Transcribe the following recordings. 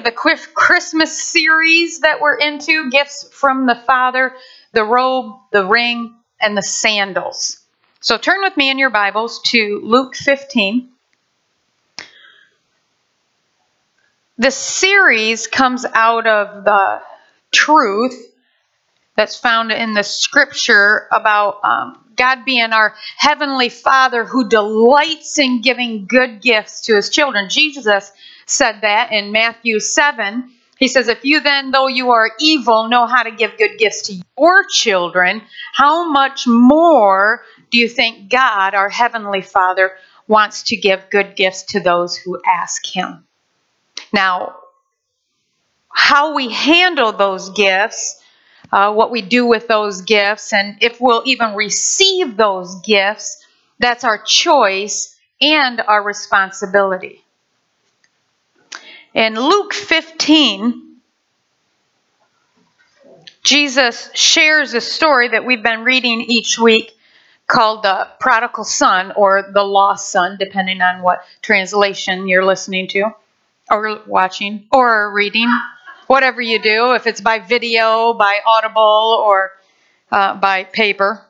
the Christmas series that we're into gifts from the Father, the robe, the ring, and the sandals. So turn with me in your Bibles to Luke 15. The series comes out of the truth that's found in the scripture about um, God being our heavenly Father who delights in giving good gifts to his children. Jesus said that in Matthew 7. He says, If you then, though you are evil, know how to give good gifts to your children, how much more do you think God, our Heavenly Father, wants to give good gifts to those who ask Him? Now, how we handle those gifts, uh, what we do with those gifts, and if we'll even receive those gifts, that's our choice and our responsibility. In Luke 15, Jesus shares a story that we've been reading each week called the prodigal son or the lost son, depending on what translation you're listening to or watching or reading, whatever you do, if it's by video, by audible, or uh, by paper.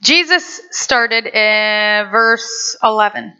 Jesus started in verse 11.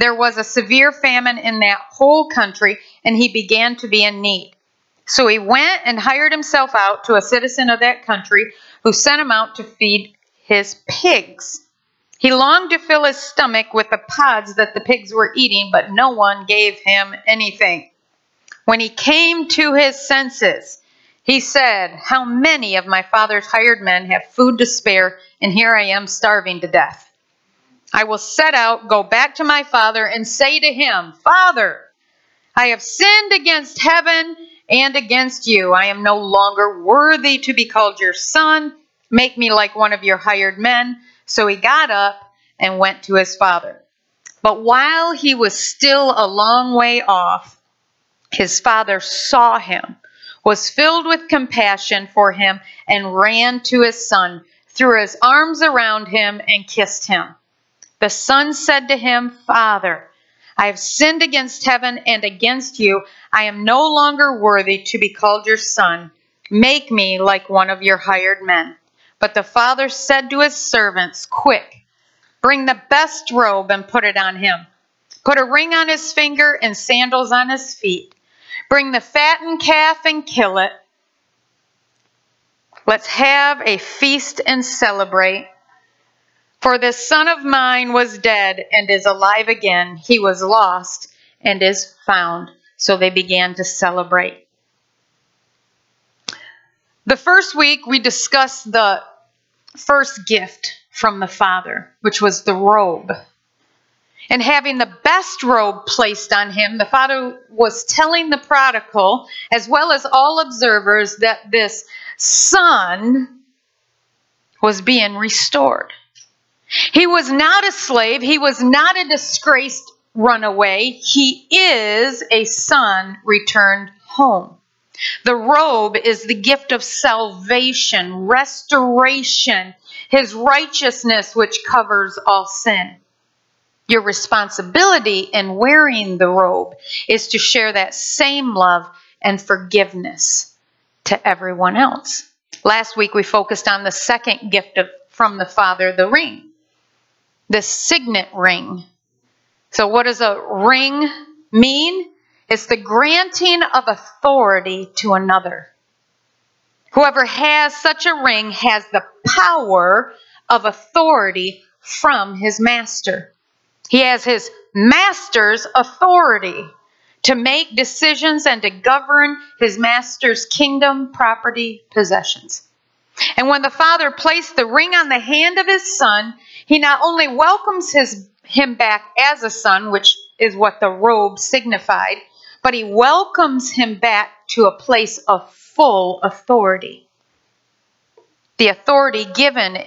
there was a severe famine in that whole country, and he began to be in need. So he went and hired himself out to a citizen of that country who sent him out to feed his pigs. He longed to fill his stomach with the pods that the pigs were eating, but no one gave him anything. When he came to his senses, he said, How many of my father's hired men have food to spare, and here I am starving to death? I will set out, go back to my father, and say to him, Father, I have sinned against heaven and against you. I am no longer worthy to be called your son. Make me like one of your hired men. So he got up and went to his father. But while he was still a long way off, his father saw him, was filled with compassion for him, and ran to his son, threw his arms around him, and kissed him. The son said to him, Father, I have sinned against heaven and against you. I am no longer worthy to be called your son. Make me like one of your hired men. But the father said to his servants, Quick, bring the best robe and put it on him. Put a ring on his finger and sandals on his feet. Bring the fattened calf and kill it. Let's have a feast and celebrate. For this son of mine was dead and is alive again. He was lost and is found. So they began to celebrate. The first week, we discussed the first gift from the Father, which was the robe. And having the best robe placed on him, the Father was telling the prodigal, as well as all observers, that this son was being restored. He was not a slave. He was not a disgraced runaway. He is a son returned home. The robe is the gift of salvation, restoration, his righteousness, which covers all sin. Your responsibility in wearing the robe is to share that same love and forgiveness to everyone else. Last week we focused on the second gift of, from the Father, the ring the signet ring. So, what does a ring mean? It's the granting of authority to another. Whoever has such a ring has the power of authority from his master. He has his master's authority to make decisions and to govern his master's kingdom, property, possessions. And when the father placed the ring on the hand of his son, he not only welcomes his, him back as a son, which is what the robe signified, but he welcomes him back to a place of full authority. The authority given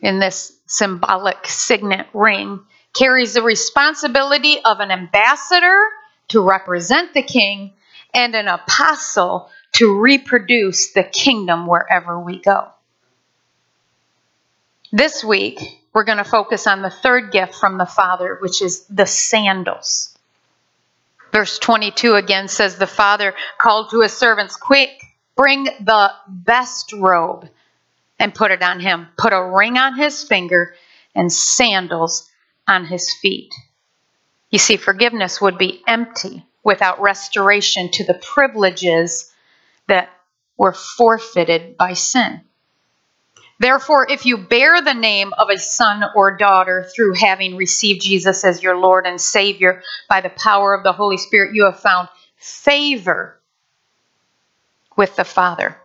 in this symbolic signet ring carries the responsibility of an ambassador to represent the king and an apostle to reproduce the kingdom wherever we go. This week, we're going to focus on the third gift from the Father, which is the sandals. Verse 22 again says, The Father called to his servants, Quick, bring the best robe and put it on him. Put a ring on his finger and sandals on his feet. You see, forgiveness would be empty without restoration to the privileges that were forfeited by sin. Therefore, if you bear the name of a son or daughter through having received Jesus as your Lord and Savior by the power of the Holy Spirit, you have found favor with the Father.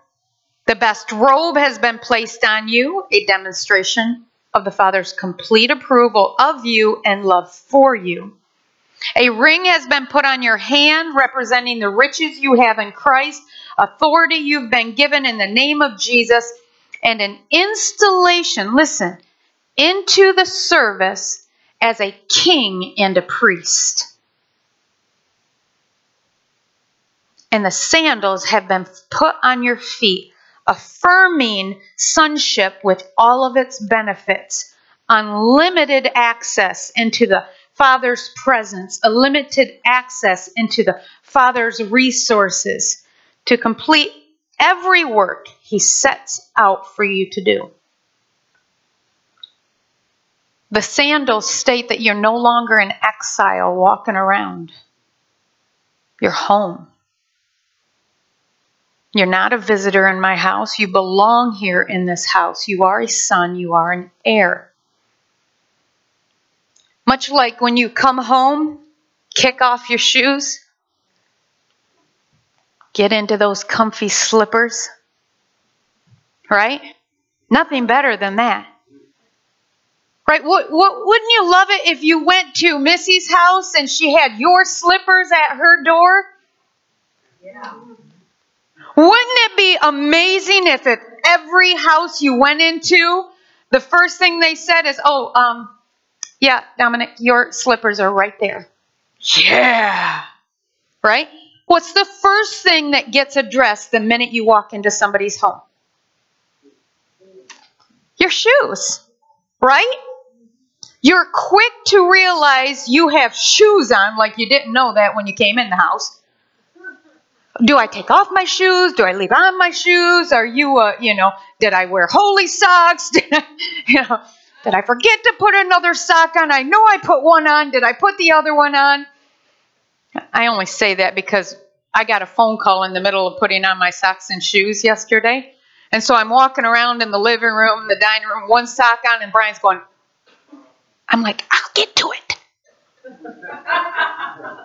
The best robe has been placed on you, a demonstration of the Father's complete approval of you and love for you. A ring has been put on your hand, representing the riches you have in Christ, authority you've been given in the name of Jesus and an installation, listen, into the service as a king and a priest. And the sandals have been put on your feet, affirming sonship with all of its benefits, unlimited access into the Father's presence, a limited access into the Father's resources to complete every work he sets out for you to do. The sandals state that you're no longer in exile walking around. You're home. You're not a visitor in my house. You belong here in this house. You are a son. You are an heir. Much like when you come home, kick off your shoes, Get into those comfy slippers. Right? Nothing better than that. Right? What, what, wouldn't you love it if you went to Missy's house and she had your slippers at her door? Yeah. Wouldn't it be amazing if at every house you went into, the first thing they said is, "Oh, um, yeah, Dominic, your slippers are right there." Yeah. Right? What's the first thing that gets addressed the minute you walk into somebody's home? Your shoes, right? You're quick to realize you have shoes on like you didn't know that when you came in the house. Do I take off my shoes? Do I leave on my shoes? Are you, uh, you know, did I wear holey socks? Did I, you know, did I forget to put another sock on? I know I put one on. Did I put the other one on? I only say that because I got a phone call in the middle of putting on my socks and shoes yesterday. And so I'm walking around in the living room, the dining room, one sock on, and Brian's going, I'm like, I'll get to it.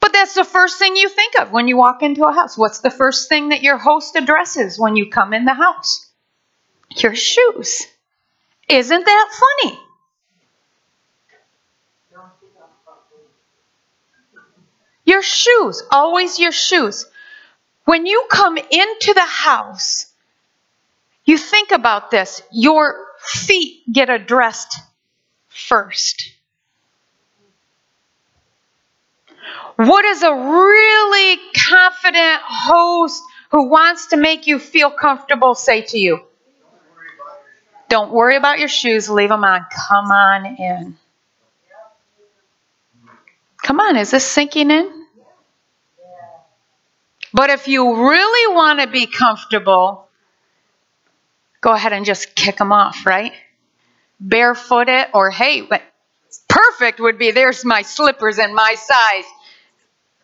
but that's the first thing you think of when you walk into a house. What's the first thing that your host addresses when you come in the house? Your shoes. Isn't that funny? Your shoes, always your shoes. When you come into the house, you think about this. Your feet get addressed first. What does a really confident host who wants to make you feel comfortable say to you? Don't worry about your shoes, leave them on. Come on in. Come on, is this sinking in? But if you really want to be comfortable, go ahead and just kick them off, right? Barefoot it, or hey, perfect would be there's my slippers and my size.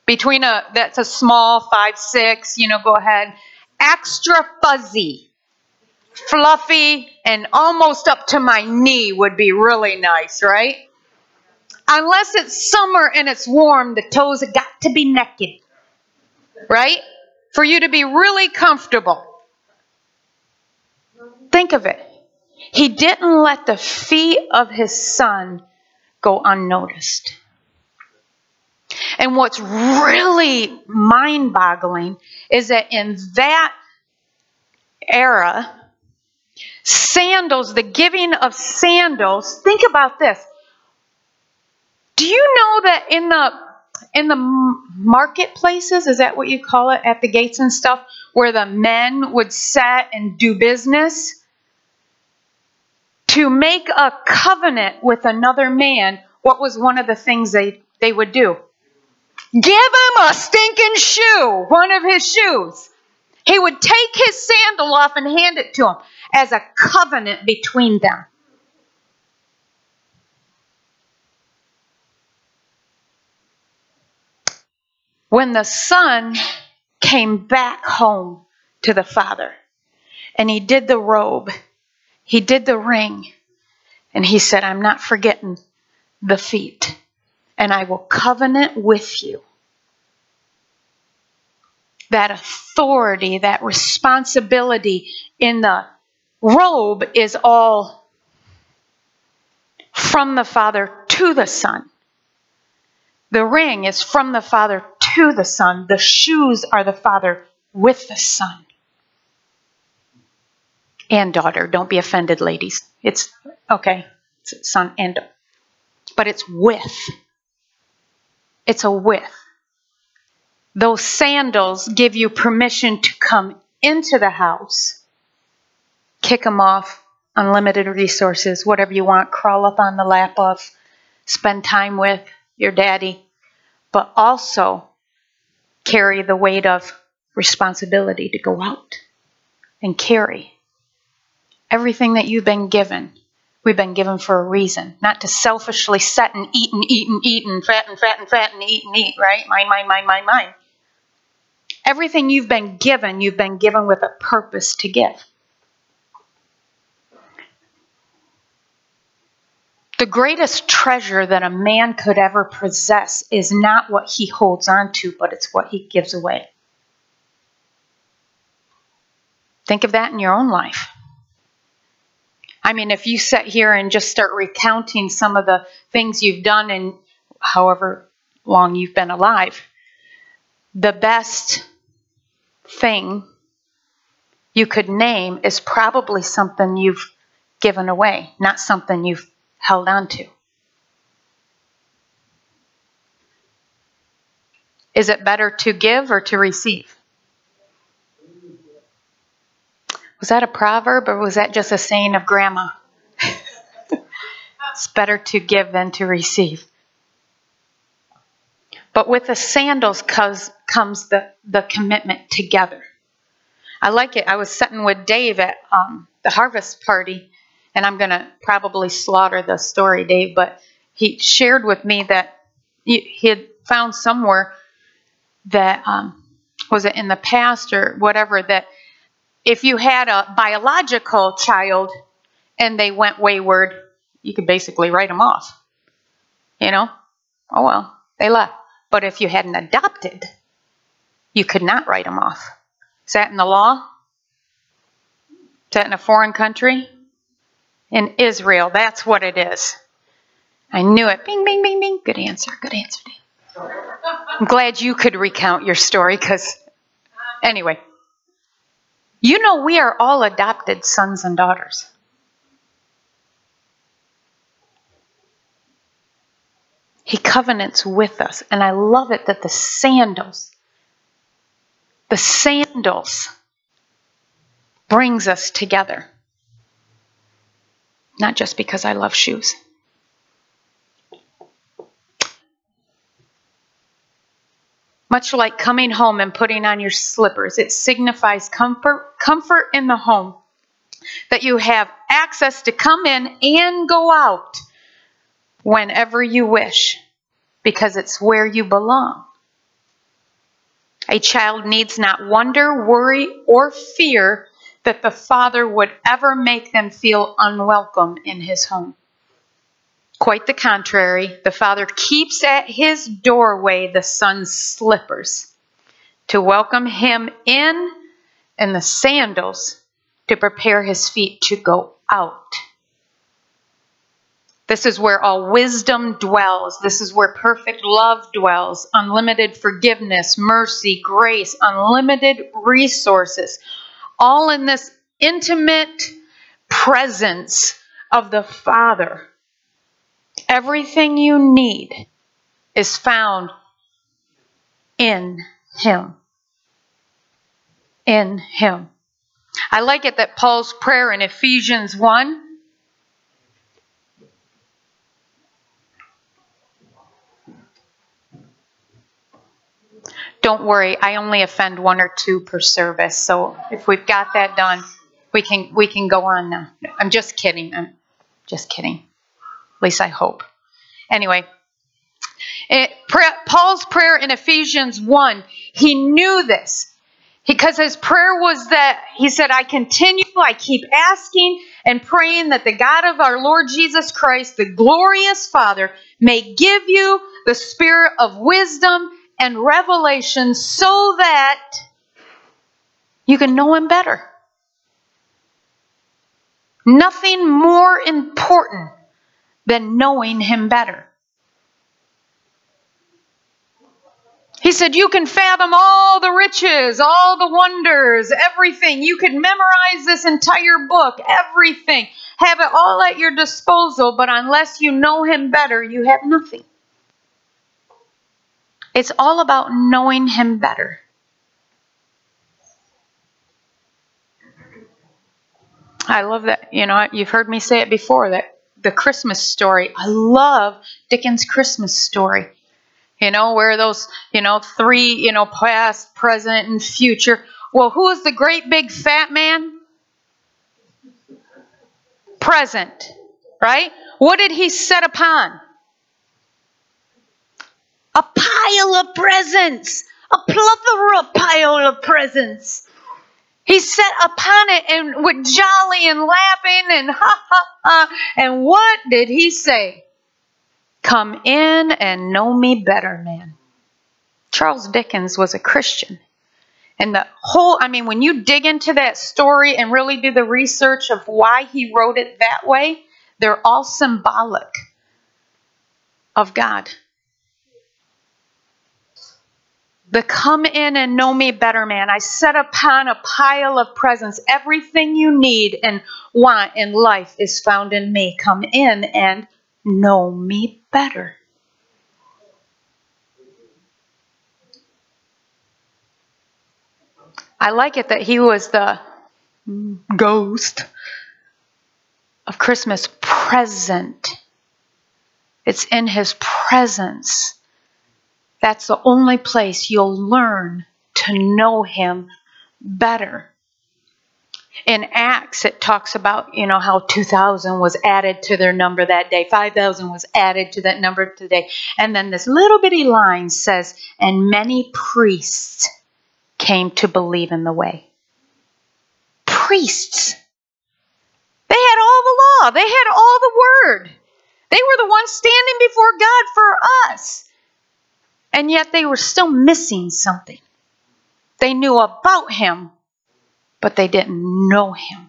Between a that's a small five six, you know, go ahead. Extra fuzzy, fluffy, and almost up to my knee would be really nice, right? Unless it's summer and it's warm, the toes have got to be naked. Right? For you to be really comfortable. Think of it. He didn't let the feet of his son go unnoticed. And what's really mind boggling is that in that era, sandals, the giving of sandals, think about this. Do you know that in the in the marketplaces, is that what you call it at the gates and stuff, where the men would set and do business? To make a covenant with another man, what was one of the things they, they would do? Give him a stinking shoe, one of his shoes. He would take his sandal off and hand it to him as a covenant between them. When the son came back home to the father and he did the robe, he did the ring, and he said, I'm not forgetting the feet, and I will covenant with you. That authority, that responsibility in the robe is all from the Father to the Son. The ring is from the Father to the Son. The shoes are the Father with the Son. And daughter. Don't be offended, ladies. It's okay. It's son and. But it's with. It's a with. Those sandals give you permission to come into the house, kick them off, unlimited resources, whatever you want, crawl up on the lap of, spend time with your daddy, but also carry the weight of responsibility to go out and carry everything that you've been given. We've been given for a reason, not to selfishly set and eat and eat and eat and fat and fat and fat and eat and eat, right? Mine, mine, mine, mine, mine. Everything you've been given, you've been given with a purpose to give. The greatest treasure that a man could ever possess is not what he holds on to, but it's what he gives away. Think of that in your own life. I mean, if you sit here and just start recounting some of the things you've done in however long you've been alive, the best thing you could name is probably something you've given away, not something you've held on to? Is it better to give or to receive? Was that a proverb or was that just a saying of grandma? it's better to give than to receive. But with the sandals comes, comes the, the commitment together. I like it. I was sitting with Dave at um, the harvest party, and I'm going to probably slaughter the story, Dave, but he shared with me that he, had found somewhere that um, was it in the past or whatever that if you had a biological child and they went wayward, you could basically write them off. You know? Oh well, they left. But if you had an adopted, you could not write them off. Is that in the law? Is that in a foreign country? In Israel. That's what it is. I knew it. Bing, bing, bing, bing. Good answer. Good answer. I'm glad you could recount your story because, anyway, you know we are all adopted sons and daughters. He covenants with us. And I love it that the sandals, the sandals brings us together not just because I love shoes. Much like coming home and putting on your slippers, it signifies comfort, comfort in the home. That you have access to come in and go out whenever you wish, because it's where you belong. A child needs not wonder, worry, or fear that the father would ever make them feel unwelcome in his home. Quite the contrary, the father keeps at his doorway the son's slippers to welcome him in and the sandals to prepare his feet to go out. This is where all wisdom dwells. This is where perfect love dwells, unlimited forgiveness, mercy, grace, unlimited resources, all in this intimate presence of the Father. Everything you need is found in Him. In Him. I like it that Paul's prayer in Ephesians 1 Don't worry, I only offend one or two per service. So if we've got that done, we can we can go on now. I'm just kidding. I'm just kidding. At least I hope. Anyway, it, Paul's prayer in Ephesians 1, he knew this because his prayer was that he said, I continue, I keep asking and praying that the God of our Lord Jesus Christ, the glorious Father, may give you the spirit of wisdom and revelation so that you can know Him better. Nothing more important than knowing Him better. He said, You can fathom all the riches, all the wonders, everything. You could memorize this entire book, everything. Have it all at your disposal, but unless you know Him better, you have nothing. It's all about knowing Him better. I love that. You know, you've heard me say it before that the Christmas story. I love Dickens' Christmas story. You know, where those, you know, three, you know, past, present, and future. Well, who is the great big fat man? Present, right? What did he set upon? A pile of presents, a plethora pile of presents. He sat upon it and with jolly and laughing and ha ha ha. And what did he say? Come in and know me better, man. Charles Dickens was a Christian. And the whole, I mean, when you dig into that story and really do the research of why he wrote it that way, they're all symbolic of God. The come in and know me better man. I set upon a pile of presents. Everything you need and want in life is found in me. Come in and know me better. I like it that he was the ghost of Christmas present. It's in his presence that's the only place you'll learn to know Him better. In Acts, it talks about, you know, how 2,000 was added to their number that day, 5,000 was added to that number today. And then this little bitty line says, and many priests came to believe in the way. Priests. They had all the law, they had all the word. They were the ones standing before God for us. And yet they were still missing something. They knew about him, but they didn't know him.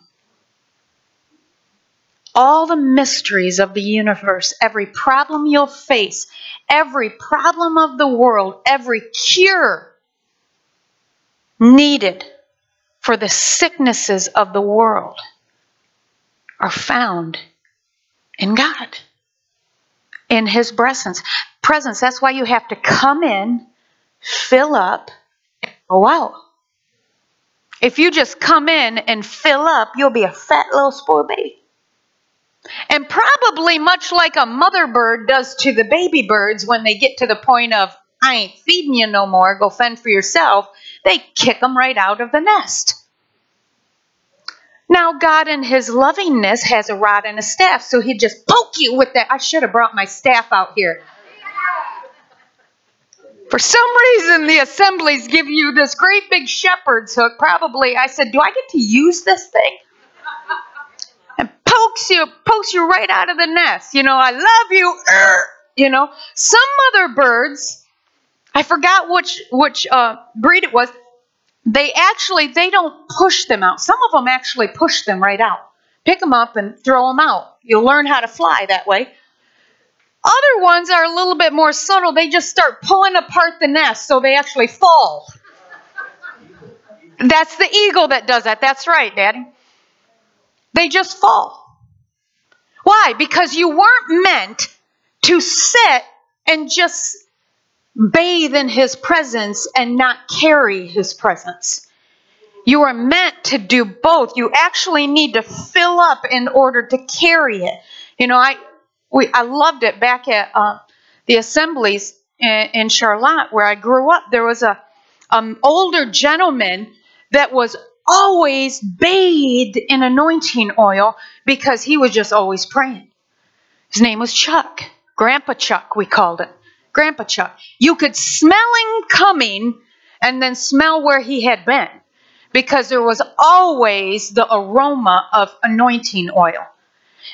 All the mysteries of the universe, every problem you'll face, every problem of the world, every cure needed for the sicknesses of the world are found in God, in His presence presence. That's why you have to come in, fill up, oh, go out. If you just come in and fill up, you'll be a fat little spoiled baby. And probably much like a mother bird does to the baby birds when they get to the point of, I ain't feeding you no more, go fend for yourself, they kick them right out of the nest. Now, God, in His lovingness, has a rod and a staff, so He'd just poke you with that. I should have brought my staff out here. For some reason, the assemblies give you this great big shepherd's hook. Probably, I said, Do I get to use this thing? And pokes you, pokes you right out of the nest. You know, I love you. You know, some other birds, I forgot which which uh, breed it was. They actually they don't push them out. Some of them actually push them right out. Pick them up and throw them out. You'll learn how to fly that way. Other ones are a little bit more subtle. They just start pulling apart the nest so they actually fall. That's the eagle that does that. That's right, Daddy. They just fall. Why? Because you weren't meant to sit and just bathe in his presence and not carry his presence. You are meant to do both. You actually need to fill up in order to carry it. You know, I we I loved it back at uh, the assemblies in, in, Charlotte where I grew up. There was a um, older gentleman that was always bathed in anointing oil because he was just always praying. His name was Chuck, Grandpa Chuck, we called it. Grandpa Chuck. You could smell him coming and then smell where he had been because there was always the aroma of anointing oil.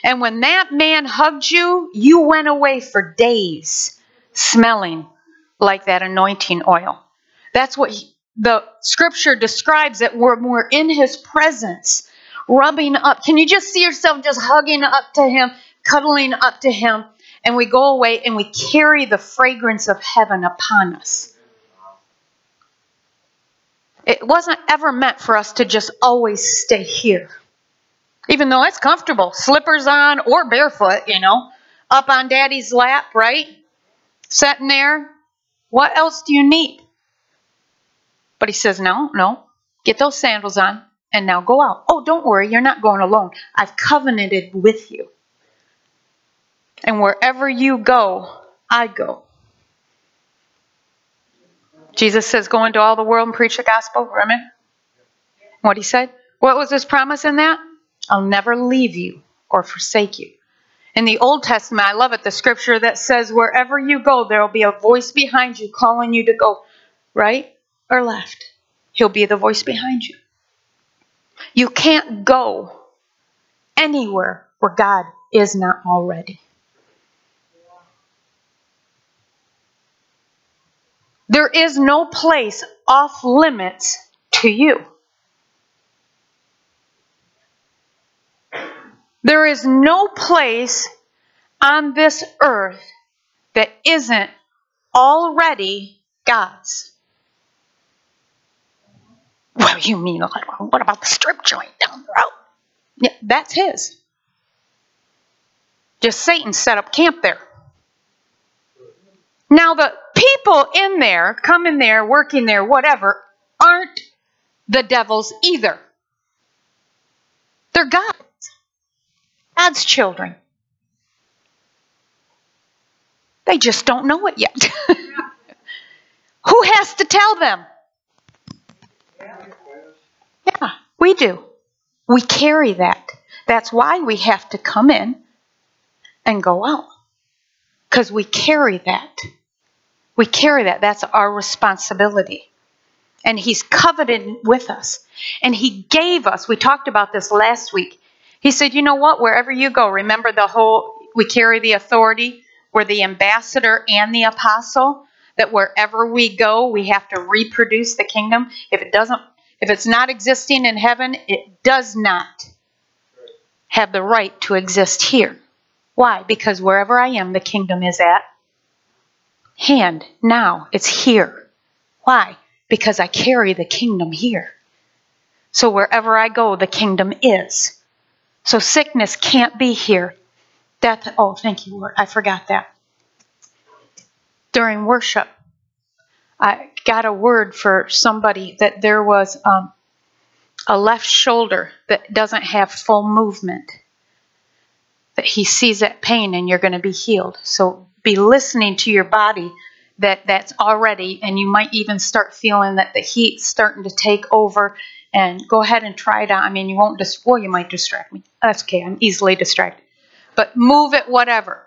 And when that man hugged you, you went away for days smelling like that anointing oil. That's what he, the scripture describes it when we're in his presence, rubbing up. Can you just see yourself just hugging up to him, cuddling up to him? And we go away and we carry the fragrance of heaven upon us. It wasn't ever meant for us to just always stay here. Even though it's comfortable, slippers on or barefoot, you know, up on daddy's lap, right? Sitting there. What else do you need? But he says, No, no, get those sandals on and now go out. Oh, don't worry, you're not going alone. I've covenanted with you. And wherever you go, I go. Jesus says, Go into all the world and preach the gospel. Remember what he said? What was his promise in that? I'll never leave you or forsake you. In the Old Testament, I love it, the scripture that says, Wherever you go, there will be a voice behind you calling you to go right or left. He'll be the voice behind you. You can't go anywhere where God is not already. There is no place off limits to you. There is no place on this earth that isn't already God's. Well, you mean, what about the strip joint down the road? Yeah, that's his. Just Satan set up camp there. Now, the people in there, coming there, working there, whatever, aren't the devils either. They're God's. God's children. They just don't know it yet. Who has to tell them? Yeah, we do. We carry that. That's why we have to come in and go out. Because we carry that. We carry that. That's our responsibility. And He's coveted with us. And He gave us, we talked about this last week. He said, You know what? Wherever you go, remember the whole, we carry the authority. We're the ambassador and the apostle. That wherever we go, we have to reproduce the kingdom. If it doesn't, if it's not existing in heaven, it does not have the right to exist here. Why? Because wherever I am, the kingdom is at hand now. It's here. Why? Because I carry the kingdom here. So wherever I go, the kingdom is. So sickness can't be here. Death, oh, thank you, Lord. I forgot that. During worship, I got a word for somebody that there was um, a left shoulder that doesn't have full movement. That he sees that pain and you're going to be healed. So be listening to your body that that's already, and you might even start feeling that the heat's starting to take over. And go ahead and try it out. I mean, you won't just, well, you might distract me. That's okay. I'm easily distracted. But move it, whatever.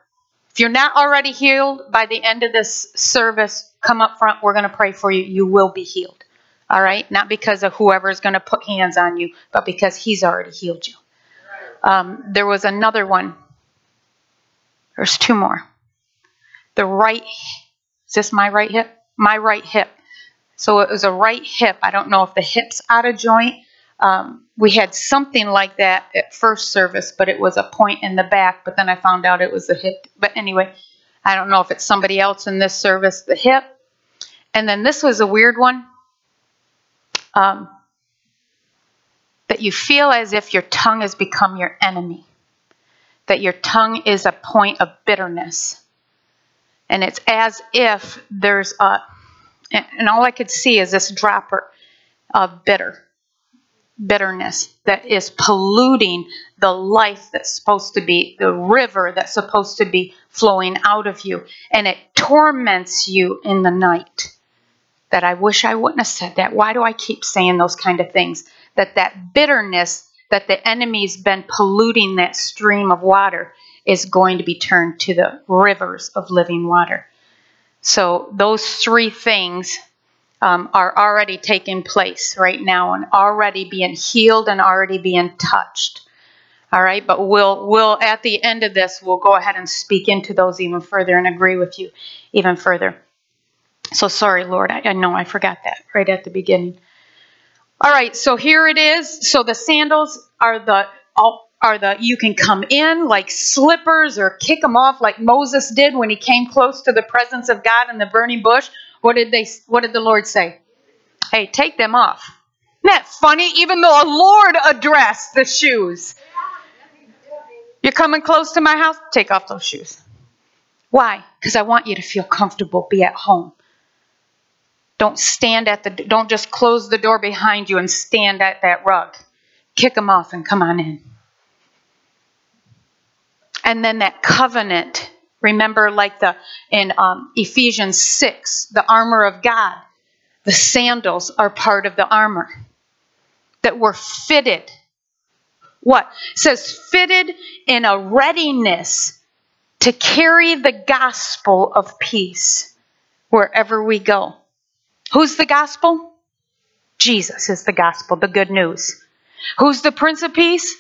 If you're not already healed by the end of this service, come up front. We're going to pray for you. You will be healed. All right? Not because of whoever is going to put hands on you, but because He's already healed you. Um, there was another one. There's two more the right, is this my right hip? My right hip. So it was a right hip. I don't know if the hip's out of joint. Um, we had something like that at first service, but it was a point in the back. But then I found out it was the hip. But anyway, I don't know if it's somebody else in this service, the hip. And then this was a weird one. Um, that you feel as if your tongue has become your enemy, that your tongue is a point of bitterness. And it's as if there's a, and all I could see is this dropper of bitter, bitterness that is polluting the life that's supposed to be, the river that's supposed to be flowing out of you. And it torments you in the night. That I wish I wouldn't have said that. Why do I keep saying those kind of things? that that bitterness that the enemy's been polluting that stream of water is going to be turned to the rivers of living water. So those three things um, are already taking place right now and already being healed and already being touched. All right, but we'll we'll at the end of this we'll go ahead and speak into those even further and agree with you even further. So sorry, Lord, I, I know I forgot that right at the beginning. All right, so here it is. So the sandals are the are the you can come in like slippers or kick them off like Moses did when he came close to the presence of God in the burning bush. What did they what did the Lord say? Hey, take them off. Isn't that funny? Even though a Lord addressed the shoes. You're coming close to my house? Take off those shoes. Why? Because I want you to feel comfortable, be at home. Don't stand at the don't just close the door behind you and stand at that rug. Kick them off and come on in. And then that covenant, remember like the in um, Ephesians 6, the armor of God. The sandals are part of the armor that were fitted. What? It says fitted in a readiness to carry the gospel of peace wherever we go. Who's the gospel? Jesus is the gospel, the good news. Who's the Prince of Peace?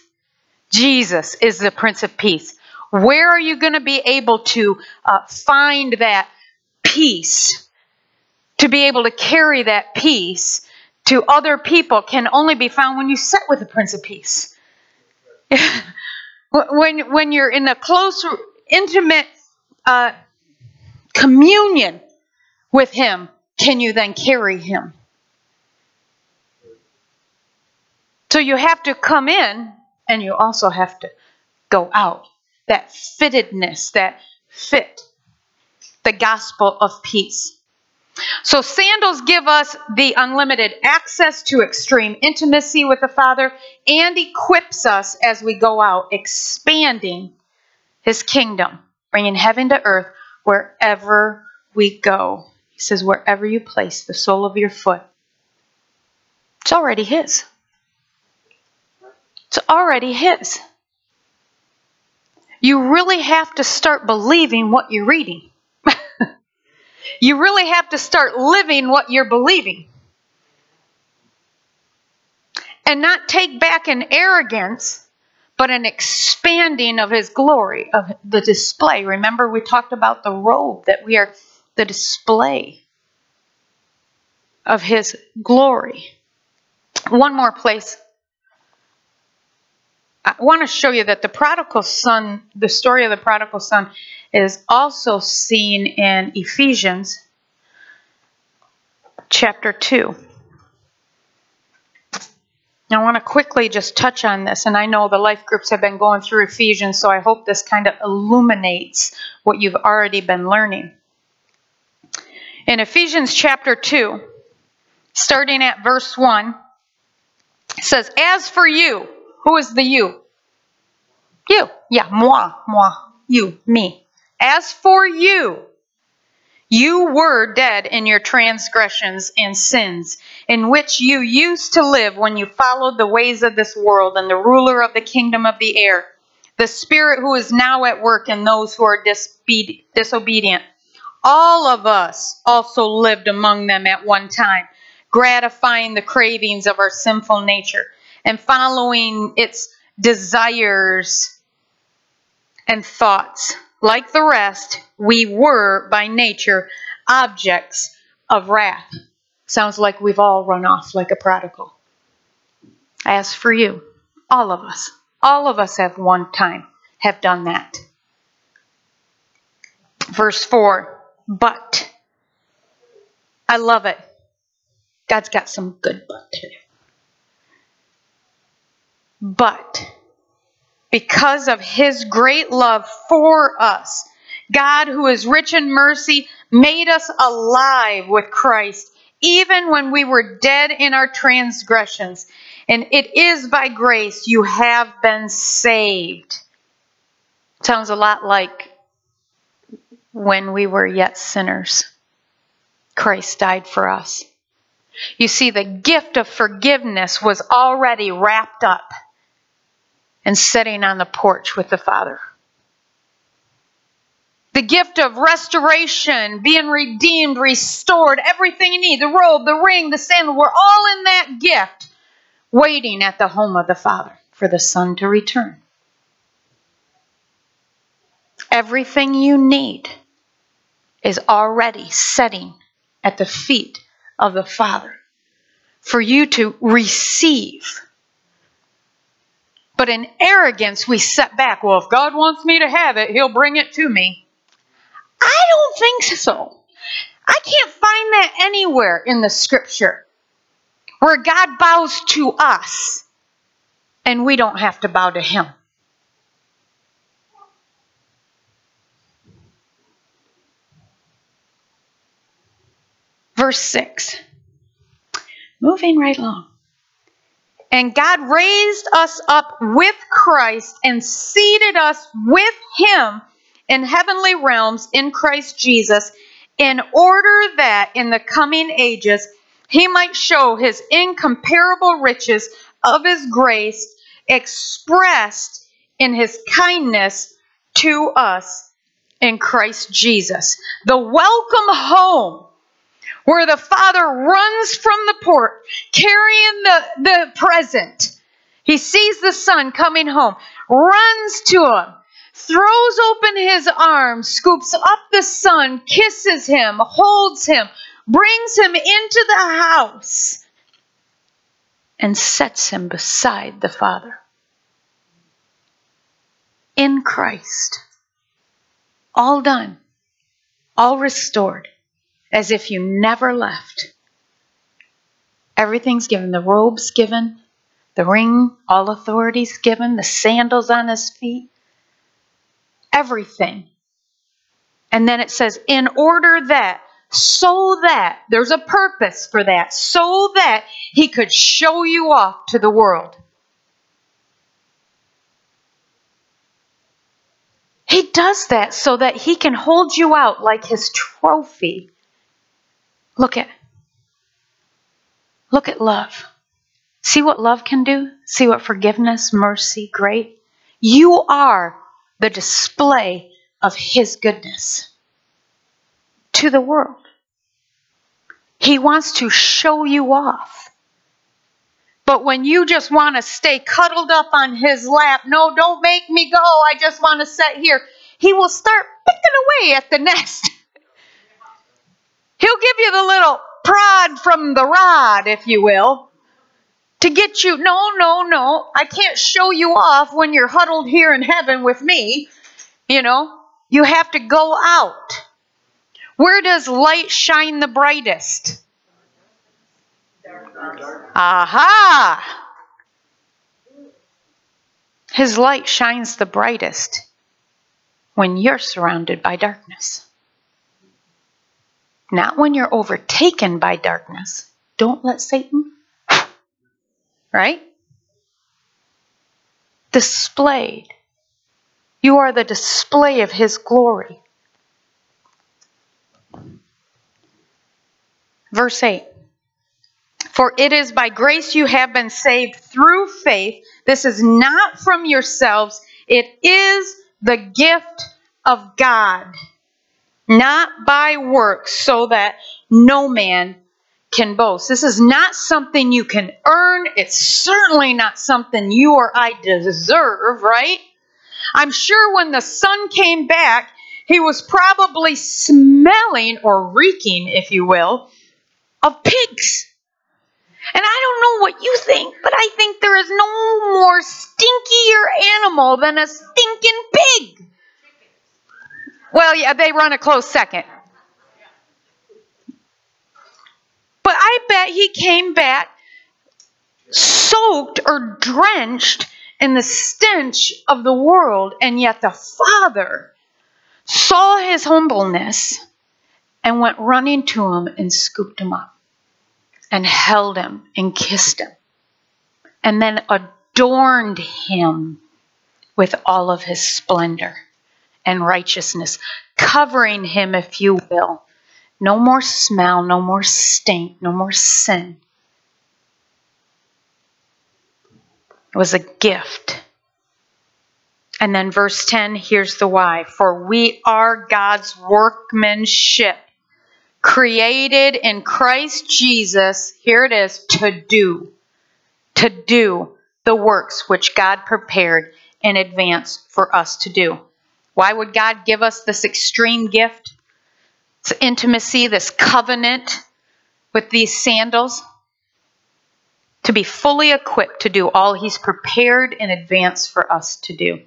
Jesus is the Prince of Peace. Where are you going to be able to uh, find that peace? To be able to carry that peace to other people can only be found when you sit with the Prince of Peace. when, when you're in a close, intimate uh, communion with Him, can you then carry him? So you have to come in and you also have to go out. That fittedness, that fit, the gospel of peace. So sandals give us the unlimited access to extreme intimacy with the Father and equips us as we go out, expanding his kingdom, bringing heaven to earth wherever we go. He says, wherever you place the sole of your foot, it's already His. It's already His. You really have to start believing what you're reading. you really have to start living what you're believing. And not take back an arrogance, but an expanding of His glory, of the display. Remember, we talked about the robe that we are the display of his glory. One more place. I want to show you that the prodigal son, the story of the prodigal son, is also seen in Ephesians chapter 2. I want to quickly just touch on this, and I know the life groups have been going through Ephesians, so I hope this kind of illuminates what you've already been learning. In Ephesians chapter 2, starting at verse 1, it says, As for you, who is the you? You. Yeah, moi, moi, you, me. As for you, you were dead in your transgressions and sins, in which you used to live when you followed the ways of this world and the ruler of the kingdom of the air, the spirit who is now at work in those who are disobedient. All of us also lived among them at one time, gratifying the cravings of our sinful nature and following its desires and thoughts. Like the rest, we were by nature objects of wrath. Sounds like we've all run off like a prodigal. As for you, all of us, all of us have one time have done that. Verse 4 But, I love it. God's got some good but today. But, because of his great love for us, God, who is rich in mercy, made us alive with Christ, even when we were dead in our transgressions. And it is by grace you have been saved. Sounds a lot like when we were yet sinners. Christ died for us. You see, the gift of forgiveness was already wrapped up and sitting on the porch with the Father. The gift of restoration, being redeemed, restored, everything you need the robe, the ring, the sandal we're all in that gift, waiting at the home of the Father for the Son to return. Everything you need is already setting at the feet of the Father for you to receive. But in arrogance, we set back. Well, if God wants me to have it, He'll bring it to me. I don't think so. I can't find that anywhere in the scripture where God bows to us and we don't have to bow to Him. Verse 6. Moving right along. And God raised us up with Christ and seated us with Him in heavenly realms in Christ Jesus, in order that in the coming ages He might show His incomparable riches of His grace expressed in His kindness to us in Christ Jesus. The welcome home where the father runs from the port carrying the, the present. He sees the son coming home, runs to him, throws open his arms, scoops up the son, kisses him, holds him, brings him into the house, and sets him beside the father. In Christ. All done, all restored as if you never left. Everything's given. The robe's given, the ring, all authority's given, the sandals on his feet, everything. And then it says, in order that, so that, there's a purpose for that, so that he could show you off to the world. He does that so that he can hold you out like his trophy Look at look at love. See what love can do? See what forgiveness, mercy, great. You are the display of his goodness to the world. He wants to show you off. But when you just want to stay cuddled up on his lap, no, don't make me go. I just want to sit here. He will start picking away at the nest. He'll give you the little prod from the rod, if you will, to get you. No, no, no. I can't show you off when you're huddled here in heaven with me. You know, you have to go out. Where does light shine the brightest? Aha! His light shines the brightest when you're surrounded by darkness not when you're overtaken by darkness. Don't let Satan, right? Displayed. You are the display of his glory. Verse 8 For it is by grace you have been saved through faith. This is not from yourselves, it is the gift of God not by works, so that no man can boast. This is not something you can earn. It's certainly not something you or I deserve, right? I'm sure when the son came back, he was probably smelling or reeking, if you will, of pigs. And I don't know what you think, but I think there is no more stinkier animal than a stinking pig. Well, yeah, they run a close second. But I bet he came back soaked or drenched in the stench of the world, and yet the Father saw his humbleness and went running to him and scooped him up and held him and kissed him and then adorned him with all of his splendor and righteousness, covering him, if you will. No more smell, no more stink, no more sin. It was a gift. And then verse 10, here's the why. For we are God's workmanship, created in Christ Jesus, here it is, to do, to do the works which God prepared in advance for us to do. Why would God give us this extreme gift? This intimacy, this covenant with these sandals? To be fully equipped to do all He's prepared in advance for us to do.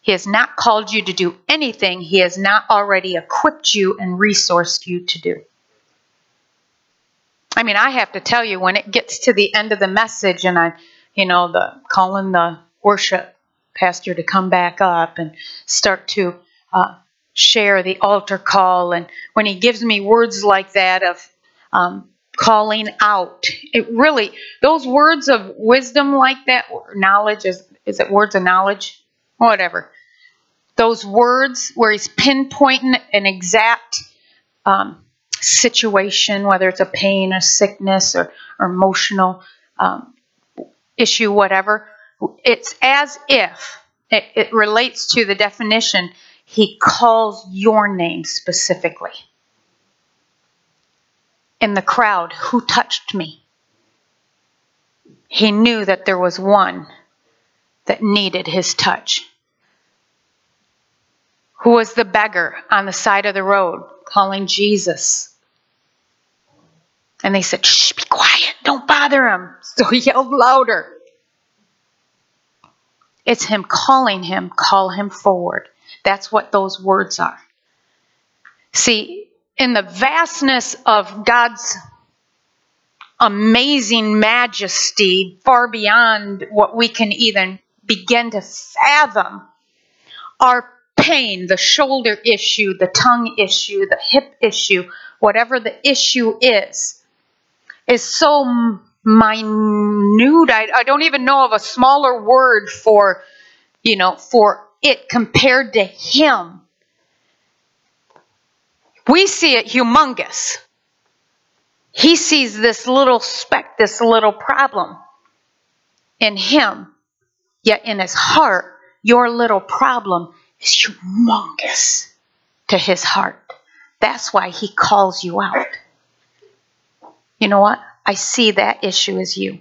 He has not called you to do anything He has not already equipped you and resourced you to do. I mean, I have to tell you, when it gets to the end of the message and I'm, you know, the calling the worship pastor to come back up and start to uh, share the altar call, and when he gives me words like that of um, calling out, it really those words of wisdom like that, knowledge is is it words of knowledge, whatever. Those words where he's pinpointing an exact um, situation, whether it's a pain, a sickness, or, or emotional um, issue, whatever, it's as if it, it relates to the definition. He calls your name specifically. In the crowd, who touched me? He knew that there was one that needed his touch. Who was the beggar on the side of the road calling Jesus? And they said, Shh, be quiet, don't bother him. So he yelled louder. It's him calling him, call him forward. That's what those words are. See, in the vastness of God's amazing majesty, far beyond what we can even begin to fathom, our pain, the shoulder issue, the tongue issue, the hip issue, whatever the issue is, is so minute. I, I don't even know of a smaller word for, you know, for it compared to Him. We see it humongous. He sees this little speck, this little problem in Him. Yet in His heart, your little problem is humongous to His heart. That's why He calls you out you know what? I see that issue as you.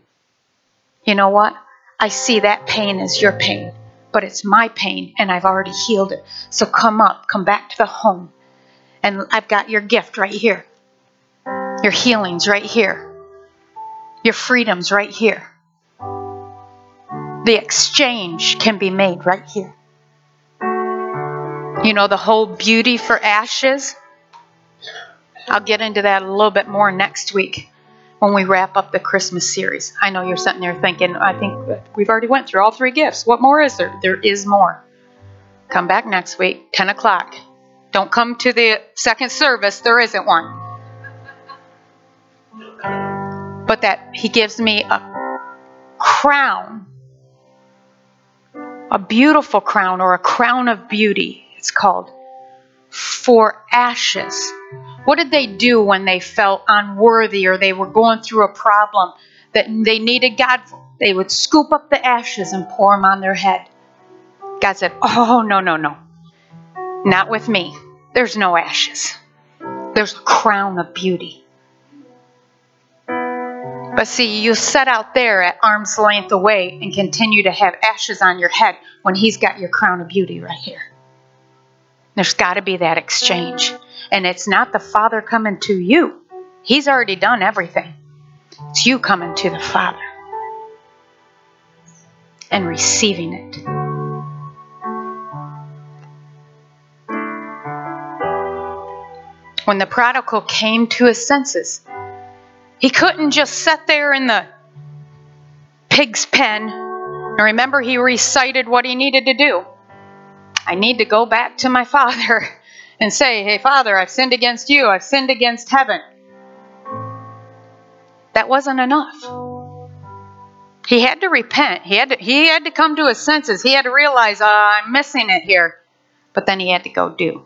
You know what? I see that pain as your pain, but it's my pain and I've already healed it. So come up, come back to the home. And I've got your gift right here. Your healings right here. Your freedoms right here. The exchange can be made right here. You know, the whole beauty for ashes. I'll get into that a little bit more next week when we wrap up the Christmas series. I know you're sitting there thinking, I think we've already went through all three gifts. What more is there? There is more. Come back next week, 10 o'clock. Don't come to the second service. There isn't one. But that he gives me a crown, a beautiful crown or a crown of beauty, it's called, for ashes what did they do when they felt unworthy or they were going through a problem that they needed God for? They would scoop up the ashes and pour them on their head. God said, Oh, no, no, no. Not with me. There's no ashes, there's a crown of beauty. But see, you set out there at arm's length away and continue to have ashes on your head when He's got your crown of beauty right here. There's got to be that exchange. And it's not the Father coming to you, He's already done everything. It's you coming to the Father and receiving it. when the prodigal came to his senses. He couldn't just sit there in the pig's pen. And remember, he recited what he needed to do. I need to go back to my father and say, Hey, Father, I've sinned against you. I've sinned against heaven. That wasn't enough. He had to repent. He had to, he had to come to his senses. He had to realize, uh, I'm missing it here. But then he had to go do.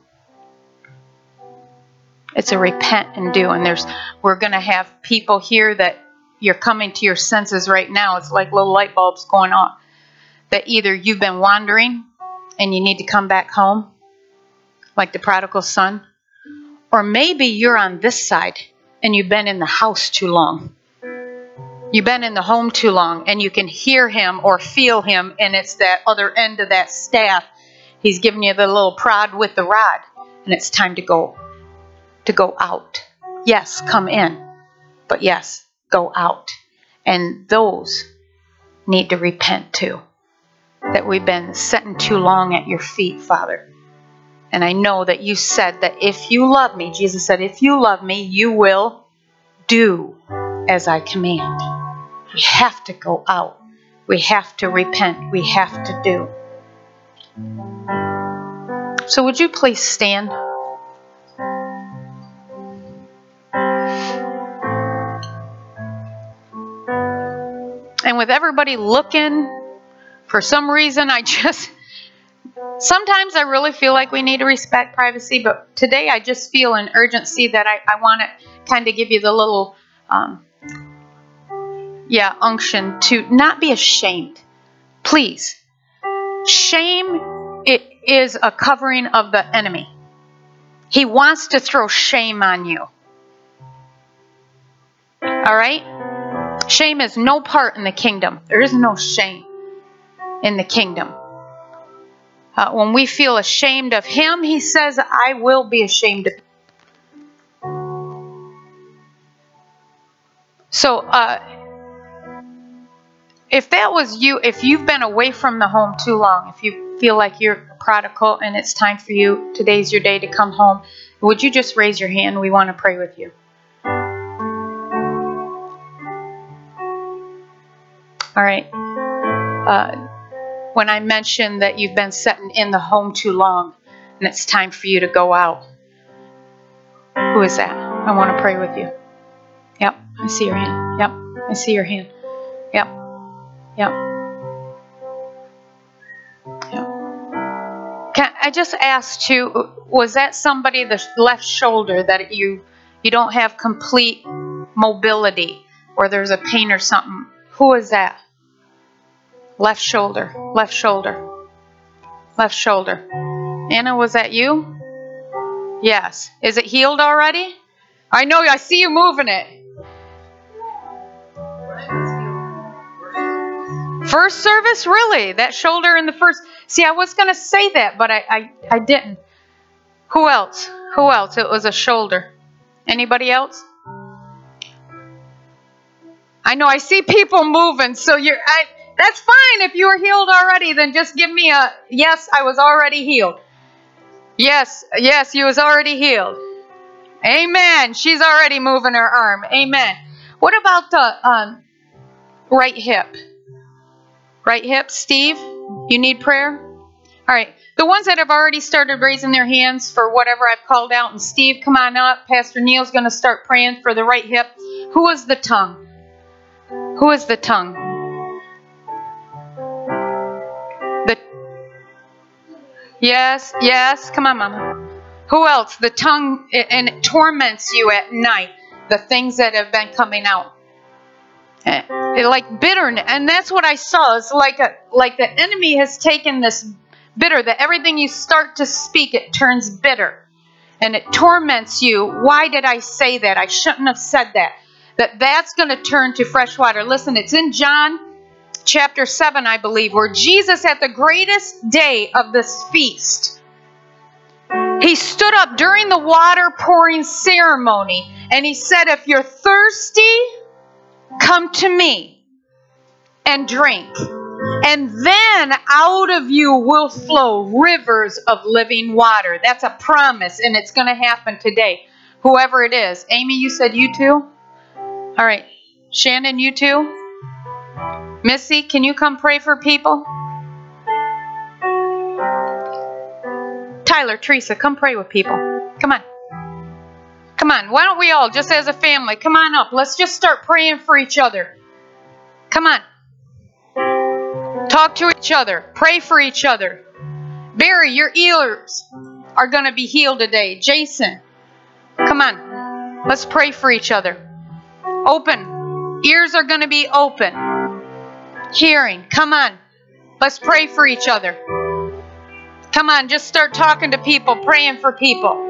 It's a repent and do. And there's we're going to have people here that you're coming to your senses right now. It's like little light bulbs going off. That either you've been wandering and you need to come back home, like the prodigal son, or maybe you're on this side and you've been in the house too long. You've been in the home too long and you can hear him or feel him, and it's that other end of that staff. He's giving you the little prod with the rod, and it's time to go to go out. Yes, come in, but yes, go out. And those need to repent too. That we've been sitting too long at your feet, Father. And I know that you said that if you love me, Jesus said, if you love me, you will do as I command. We have to go out. We have to repent. We have to do. So, would you please stand? And with everybody looking, for some reason, I just. Sometimes I really feel like we need to respect privacy, but today I just feel an urgency that I, I want to kind of give you the little, um, yeah, unction to not be ashamed. Please. Shame it is a covering of the enemy. He wants to throw shame on you. All right? Shame has no part in the kingdom. There is no shame in the kingdom. Uh, when we feel ashamed of Him, He says, I will be ashamed of So, uh, if that was you, if you've been away from the home too long, if you feel like you're a prodigal and it's time for you, today's your day to come home, would you just raise your hand? We want to pray with you. All right. Uh, when I mentioned that you've been sitting in the home too long and it's time for you to go out, who is that? I want to pray with you. Yep, I see your hand. Yep, I see your hand. Yep, yep. Yep. Can I just ask you, was that somebody the left shoulder that you you don't have complete mobility or there's a pain or something? Who is that? Left shoulder, left shoulder, left shoulder. Anna, was that you? Yes. Is it healed already? I know, I see you moving it. First service? Really? That shoulder in the first. See, I was going to say that, but I, I, I didn't. Who else? Who else? It was a shoulder. Anybody else? I know I see people moving, so you're. I, that's fine. If you were healed already, then just give me a yes, I was already healed. Yes, yes, you was already healed. Amen. She's already moving her arm. Amen. What about the um, right hip? Right hip, Steve? You need prayer? All right. The ones that have already started raising their hands for whatever I've called out, and Steve, come on up. Pastor Neil's going to start praying for the right hip. Who is the tongue? Who is the tongue? Yes, yes. Come on, Mama. Who else? The tongue, and it torments you at night. The things that have been coming out. Eh, like bitterness. And that's what I saw. It's like a, like the enemy has taken this bitter, that everything you start to speak, it turns bitter. And it torments you. Why did I say that? I shouldn't have said that. That that's going to turn to fresh water. Listen, it's in John chapter 7, I believe, where Jesus, at the greatest day of this feast, he stood up during the water pouring ceremony and he said, If you're thirsty, come to me and drink. And then out of you will flow rivers of living water. That's a promise, and it's going to happen today. Whoever it is. Amy, you said you too? All right. Shannon, you too? Missy, can you come pray for people? Tyler, Teresa, come pray with people. Come on. Come on. Why don't we all, just as a family, come on up. Let's just start praying for each other. Come on. Talk to each other. Pray for each other. Barry, your ears are going to be healed today. Jason, come on. Let's pray for each other. Open. Ears are going to be open. Hearing. Come on. Let's pray for each other. Come on, just start talking to people, praying for people.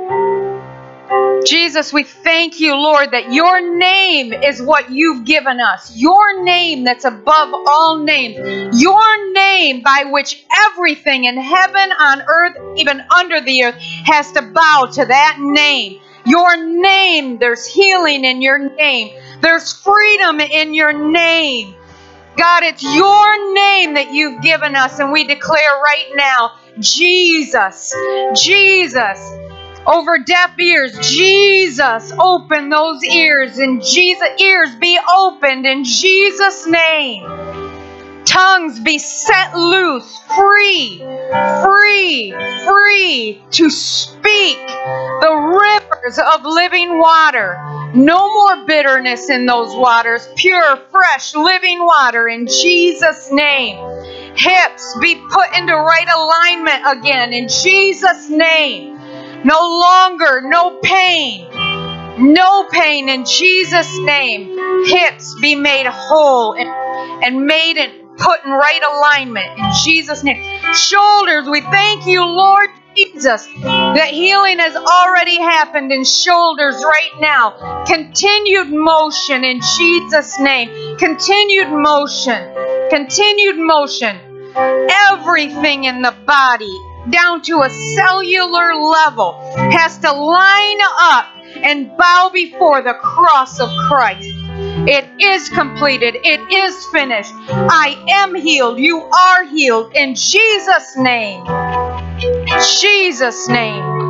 Jesus, we thank you, Lord, that your name is what you've given us. Your name that's above all names. Your name by which everything in heaven, on earth, even under the earth, has to bow to that name. Your name, there's healing in your name, there's freedom in your name. God, it's your name that you've given us, and we declare right now Jesus, Jesus. Over deaf ears, Jesus, open those ears, and Jesus, ears be opened in Jesus' name. Tongues be set loose, free, free, free to speak the rivers of living water. No more bitterness in those waters, pure, fresh, living water in Jesus' name. Hips be put into right alignment again in Jesus' name. No longer, no pain. No pain in Jesus' name. Hips be made whole and, and made and put in right alignment in Jesus' name. Shoulders, we thank you, Lord Jesus, that healing has already happened in shoulders right now. Continued motion in Jesus' name. Continued motion. Continued motion. Everything in the body, down to a cellular level, has to line up and bow before the cross of Christ. It is completed. It is finished. I am healed. You are healed in Jesus' name. Jesus' name.